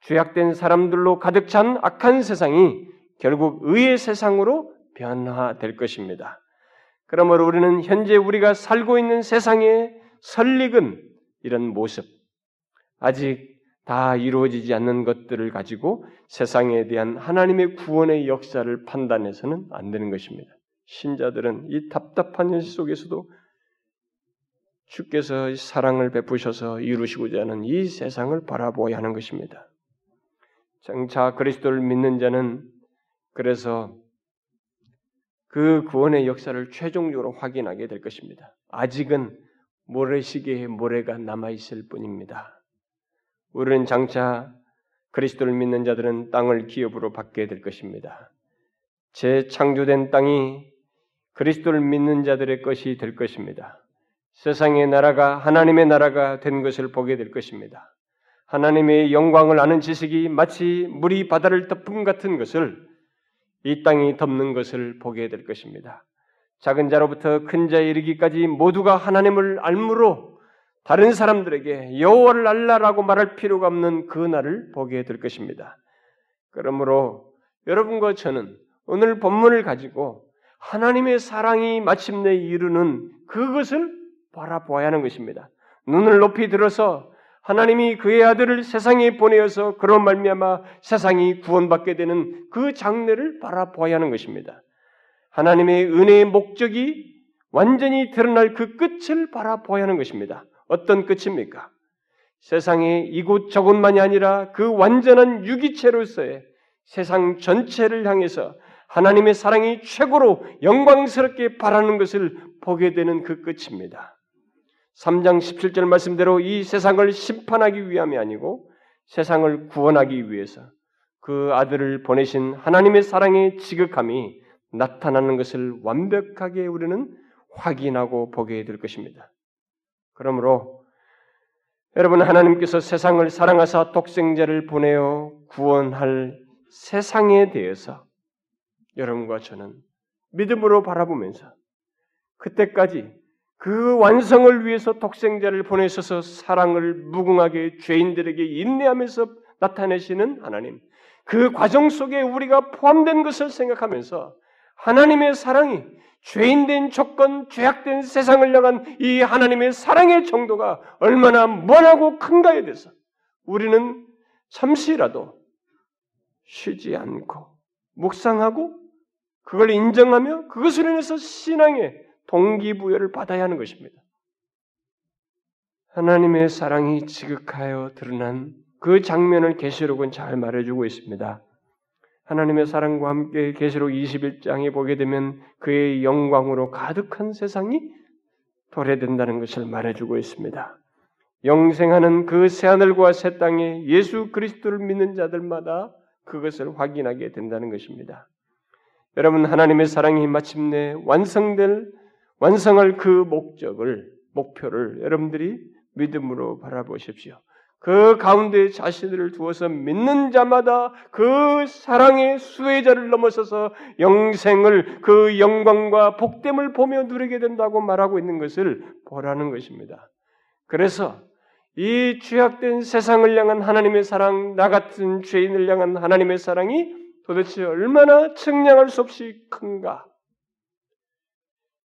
죄악된 사람들로 가득 찬 악한 세상이 결국 의의 세상으로 변화될 것입니다. 그러므로 우리는 현재 우리가 살고 있는 세상의 설익은 이런 모습, 아직 다 이루어지지 않는 것들을 가지고 세상에 대한 하나님의 구원의 역사를 판단해서는 안 되는 것입니다. 신자들은 이 답답한 현실 속에서도 주께서 사랑을 베푸셔서 이루시고자 하는 이 세상을 바라보아야 하는 것입니다. 장차 그리스도를 믿는 자는 그래서 그 구원의 역사를 최종적으로 확인하게 될 것입니다. 아직은 모래시계의 모래가 남아 있을 뿐입니다. 우리는 장차 그리스도를 믿는 자들은 땅을 기업으로 받게 될 것입니다. 재창조된 땅이 그리스도를 믿는 자들의 것이 될 것입니다. 세상의 나라가 하나님의 나라가 된 것을 보게 될 것입니다. 하나님의 영광을 아는 지식이 마치 물이 바다를 덮음 같은 것을 이 땅이 덮는 것을 보게 될 것입니다. 작은 자로부터 큰 자에 이르기까지 모두가 하나님을 알므로 다른 사람들에게 여호와를 알라라고 말할 필요가 없는 그 날을 보게 될 것입니다. 그러므로 여러분과 저는 오늘 본문을 가지고 하나님의 사랑이 마침내 이루는 그것을 바라보아야 하는 것입니다. 눈을 높이 들어서 하나님이 그의 아들을 세상에 보내어서 그런 말미암아 세상이 구원받게 되는 그 장례를 바라보아야 하는 것입니다. 하나님의 은혜의 목적이 완전히 드러날 그 끝을 바라보아야 하는 것입니다. 어떤 끝입니까? 세상의 이곳 저곳만이 아니라 그 완전한 유기체로서의 세상 전체를 향해서 하나님의 사랑이 최고로 영광스럽게 바라는 것을 보게 되는 그 끝입니다. 3장 17절 말씀대로 이 세상을 심판하기 위함이 아니고 세상을 구원하기 위해서 그 아들을 보내신 하나님의 사랑의 지극함이 나타나는 것을 완벽하게 우리는 확인하고 보게 될 것입니다. 그러므로 여러분 하나님께서 세상을 사랑하사 독생자를 보내어 구원할 세상에 대해서 여러분과 저는 믿음으로 바라보면서 그때까지 그 완성을 위해서 독생자를 보내셔서 사랑을 무궁하게 죄인들에게 인내하면서 나타내시는 하나님. 그 과정 속에 우리가 포함된 것을 생각하면서 하나님의 사랑이 죄인된 조건, 죄악된 세상을 향한 이 하나님의 사랑의 정도가 얼마나 무한하고 큰가에 대해서 우리는 잠시라도 쉬지 않고 묵상하고 그걸 인정하며 그것을 인해서 신앙의 동기부여를 받아야 하는 것입니다. 하나님의 사랑이 지극하여 드러난 그 장면을 계시록은 잘 말해주고 있습니다. 하나님의 사랑과 함께 계시록 21장에 보게 되면 그의 영광으로 가득한 세상이 도래된다는 것을 말해주고 있습니다. 영생하는 그 새하늘과 새 땅에 예수 그리스도를 믿는 자들마다 그것을 확인하게 된다는 것입니다. 여러분 하나님의 사랑이 마침내 완성될 완성할 그 목적을 목표를 여러분들이 믿음으로 바라보십시오. 그 가운데 자신들을 두어서 믿는 자마다 그 사랑의 수혜자를 넘어서서 영생을 그 영광과 복됨을 보며 누리게 된다고 말하고 있는 것을 보라는 것입니다. 그래서 이 죄악된 세상을 향한 하나님의 사랑, 나 같은 죄인을 향한 하나님의 사랑이 도대체 얼마나 측량할 수 없이 큰가?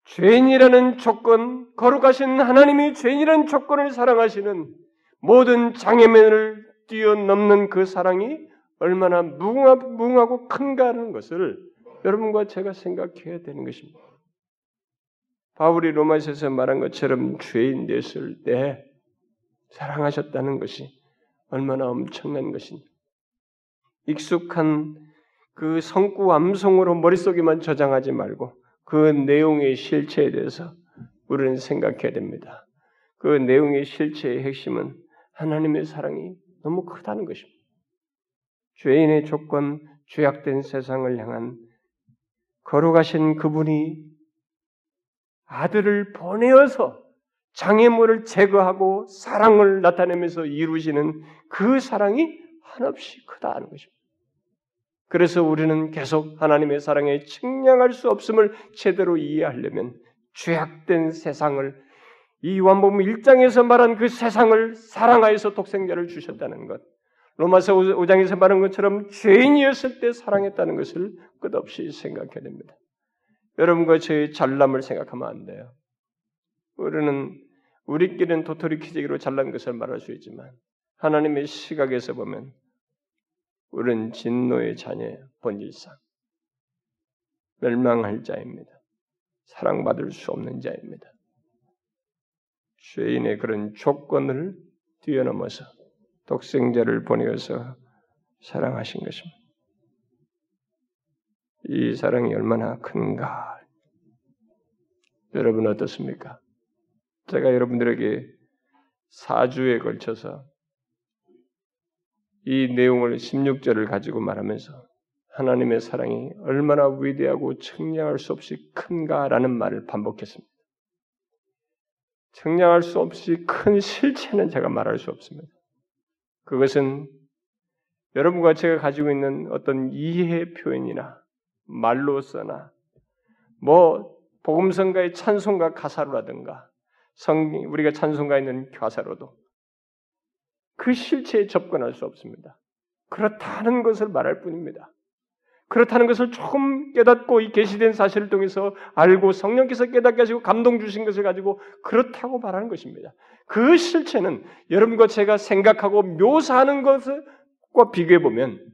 죄인이라는 조건, 거룩하신 하나님이 죄인이라는 조건을 사랑하시는 모든 장애면을 뛰어넘는 그 사랑이 얼마나 무궁하 고 큰가 하는 것을 여러분과 제가 생각해야 되는 것입니다. 바울이 로마서에서 말한 것처럼 죄인 됐을 때 사랑하셨다는 것이 얼마나 엄청난 것인지 익숙한 그 성구 암송으로 머릿속에만 저장하지 말고 그 내용의 실체에 대해서 우리는 생각해야 됩니다. 그 내용의 실체의 핵심은 하나님의 사랑이 너무 크다는 것입니다. 죄인의 조건, 죄악된 세상을 향한 걸어가신 그분이 아들을 보내어서 장애물을 제거하고 사랑을 나타내면서 이루시는 그 사랑이 한없이 크다는 것입니다. 그래서 우리는 계속 하나님의 사랑에 측량할 수 없음을 제대로 이해하려면 죄악된 세상을 이 요한복음 1장에서 말한 그 세상을 사랑하여서 독생자를 주셨다는 것. 로마서 5장에서 말한 것처럼 죄인이었을 때 사랑했다는 것을 끝없이 생각해야 됩니다. 여러분과 저의 잘남을 생각하면 안 돼요. 우리는 우리끼리는 도토리 키재기로 잘난 것을 말할 수 있지만 하나님의 시각에서 보면 우리는 진노의 자녀예요. 본질상. 멸망할 자입니다. 사랑받을 수 없는 자입니다. 죄인의 그런 조건을 뛰어넘어서 독생자를 보내어서 사랑하신 것입니다. 이 사랑이 얼마나 큰가. 여러분 어떻습니까? 제가 여러분들에게 4주에 걸쳐서 이 내용을 16절을 가지고 말하면서 하나님의 사랑이 얼마나 위대하고 측량할 수 없이 큰가라는 말을 반복했습니다. 측량할 수 없이 큰 실체는 제가 말할 수 없습니다. 그것은 여러분과 제가 가지고 있는 어떤 이해 표현이나 말로서나 뭐 복음성가의 찬송가 가사로라든가 성 우리가 찬송가 있는 가사로도 그 실체에 접근할 수 없습니다. 그렇다는 것을 말할 뿐입니다. 그렇다는 것을 조금 깨닫고 이 계시된 사실을 통해서 알고 성령께서 깨닫게 하시고 감동 주신 것을 가지고 그렇다고 말하는 것입니다. 그 실체는 여러분과 제가 생각하고 묘사하는 것과 비교해 보면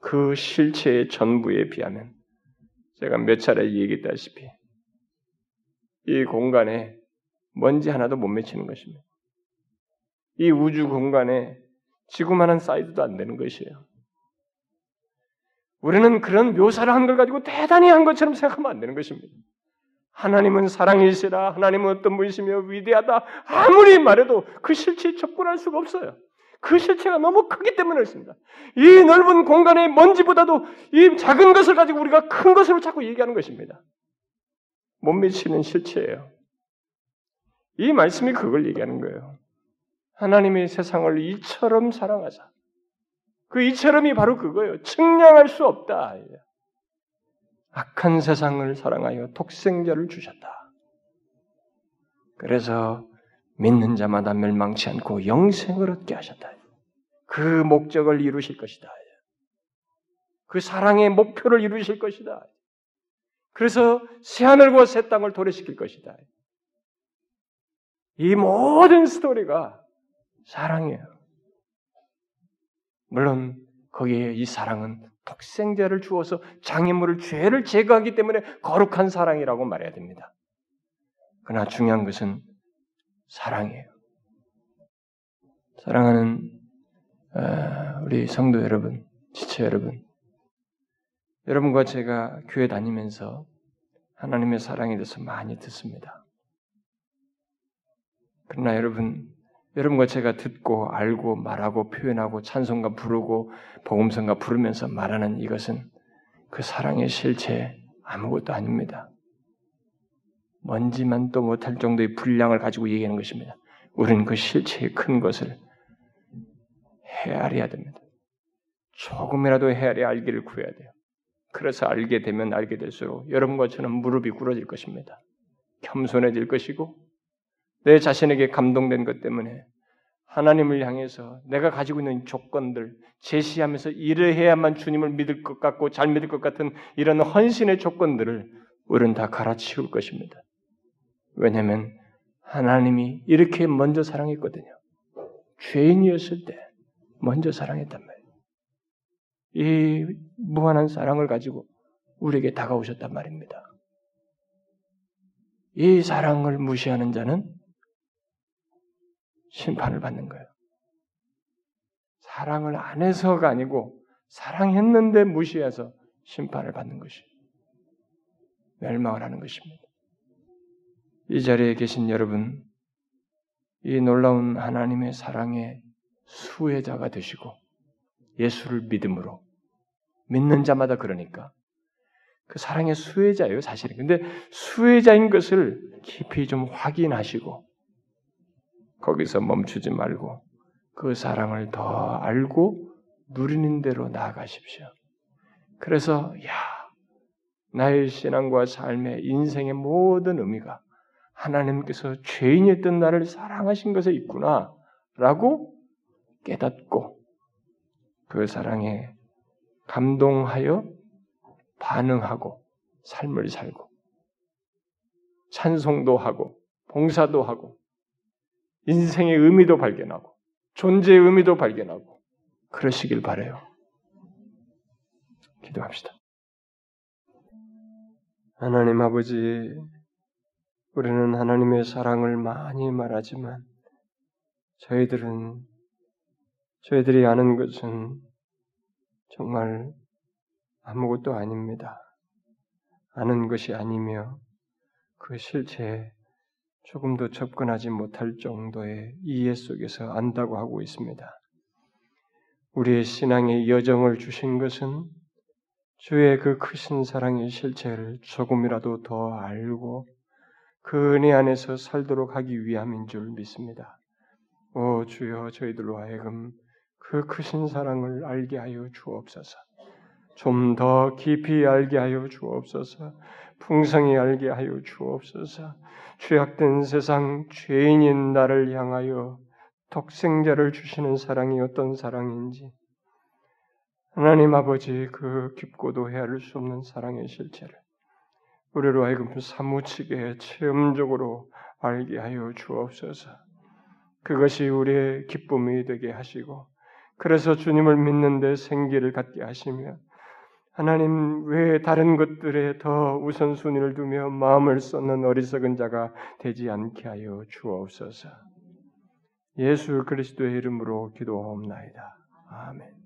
그 실체의 전부에 비하면 제가 몇 차례 얘기했다시피 이 공간에 먼지 하나도 못 맺히는 것입니다. 이 우주 공간에 지구만한 사이즈도 안 되는 것이에요. 우리는 그런 묘사를 한 걸 가지고 대단히 한 것처럼 생각하면 안 되는 것입니다. 하나님은 사랑이시라, 하나님은 어떤 분이시며 위대하다, 아무리 말해도 그 실체에 접근할 수가 없어요. 그 실체가 너무 크기 때문에 그렇습니다. 이 넓은 공간의 먼지보다도 이 작은 것을 가지고 우리가 큰 것으로 자꾸 얘기하는 것입니다. 못 미치는 실체예요. 이 말씀이 그걸 얘기하는 거예요. 하나님의 세상을 이처럼 사랑하자. 그 이처럼이 바로 그거예요. 측량할 수 없다. 악한 세상을 사랑하여 독생자를 주셨다. 그래서 믿는 자마다 멸망치 않고 영생을 얻게 하셨다. 그 목적을 이루실 것이다. 그 사랑의 목표를 이루실 것이다. 그래서 새하늘과 새 땅을 도래시킬 것이다. 이 모든 스토리가 사랑이에요. 물론 거기에 이 사랑은 독생자를 주어서 장애물을 죄를 제거하기 때문에 거룩한 사랑이라고 말해야 됩니다. 그러나 중요한 것은 사랑이에요. 사랑하는 어, 우리 성도 여러분, 지체 여러분, 여러분과 제가 교회 다니면서 하나님의 사랑에 대해서 많이 듣습니다. 그러나 여러분 여러분과 제가 듣고 알고 말하고 표현하고 찬송가 부르고 복음성가 부르면서 말하는 이것은 그 사랑의 실체 아무것도 아닙니다. 먼지만 또 못할 정도의 분량을 가지고 얘기하는 것입니다. 우리는 그 실체의 큰 것을 헤아려야 됩니다. 조금이라도 헤아려 알기를 구해야 돼요. 그래서 알게 되면 알게 될수록 여러분과 저는 무릎이 꿇어질 것입니다. 겸손해질 것이고 내 자신에게 감동된 것 때문에 하나님을 향해서 내가 가지고 있는 조건들 제시하면서 이래야만 주님을 믿을 것 같고 잘 믿을 것 같은 이런 헌신의 조건들을 우리는 다 갈아치울 것입니다. 왜냐하면 하나님이 이렇게 먼저 사랑했거든요. 죄인이었을 때 먼저 사랑했단 말이에요. 이 무한한 사랑을 가지고 우리에게 다가오셨단 말입니다. 이 사랑을 무시하는 자는 심판을 받는 거예요. 사랑을 안 해서가 아니고 사랑했는데 무시해서 심판을 받는 것이 멸망을 하는 것입니다. 이 자리에 계신 여러분, 이 놀라운 하나님의 사랑의 수혜자가 되시고 예수를 믿음으로 믿는 자마다 그러니까 그 사랑의 수혜자예요, 사실은. 근데 수혜자인 것을 깊이 좀 확인하시고 거기서 멈추지 말고 그 사랑을 더 알고 누리는 대로 나아가십시오. 그래서 야 나의 신앙과 삶의 인생의 모든 의미가 하나님께서 죄인이었던 나를 사랑하신 것에 있구나라고 깨닫고 그 사랑에 감동하여 반응하고 삶을 살고 찬송도 하고 봉사도 하고 인생의 의미도 발견하고 존재의 의미도 발견하고 그러시길 바래요. 기도합시다. 하나님 아버지, 우리는 하나님의 사랑을 많이 말하지만 저희들은 저희들이 아는 것은 정말 아무것도 아닙니다. 아는 것이 아니며 그 실체에 조금도 접근하지 못할 정도의 이해 속에서 안다고 하고 있습니다. 우리의 신앙의 여정을 주신 것은 주의 그 크신 사랑의 실체를 조금이라도 더 알고 그 은혜 안에서 살도록 하기 위함인 줄 믿습니다. 오 주여 저희들로 하여금 그 크신 사랑을 알게 하여 주옵소서. 좀 더 깊이 알게 하여 주옵소서. 풍성히 알게 하여 주옵소서. 죄악된 세상 죄인인 나를 향하여 독생자를 주시는 사랑이 어떤 사랑인지 하나님 아버지 그 깊고도 헤아릴 수 없는 사랑의 실체를 우리로 하여금 사무치게 체험적으로 알게 하여 주옵소서. 그것이 우리의 기쁨이 되게 하시고 그래서 주님을 믿는 데 생기를 갖게 하시며 하나님 외에 다른 것들에 더 우선순위를 두며 마음을 쏟는 어리석은 자가 되지 않게 하여 주옵소서. 예수 그리스도의 이름으로 기도하옵나이다. 아멘.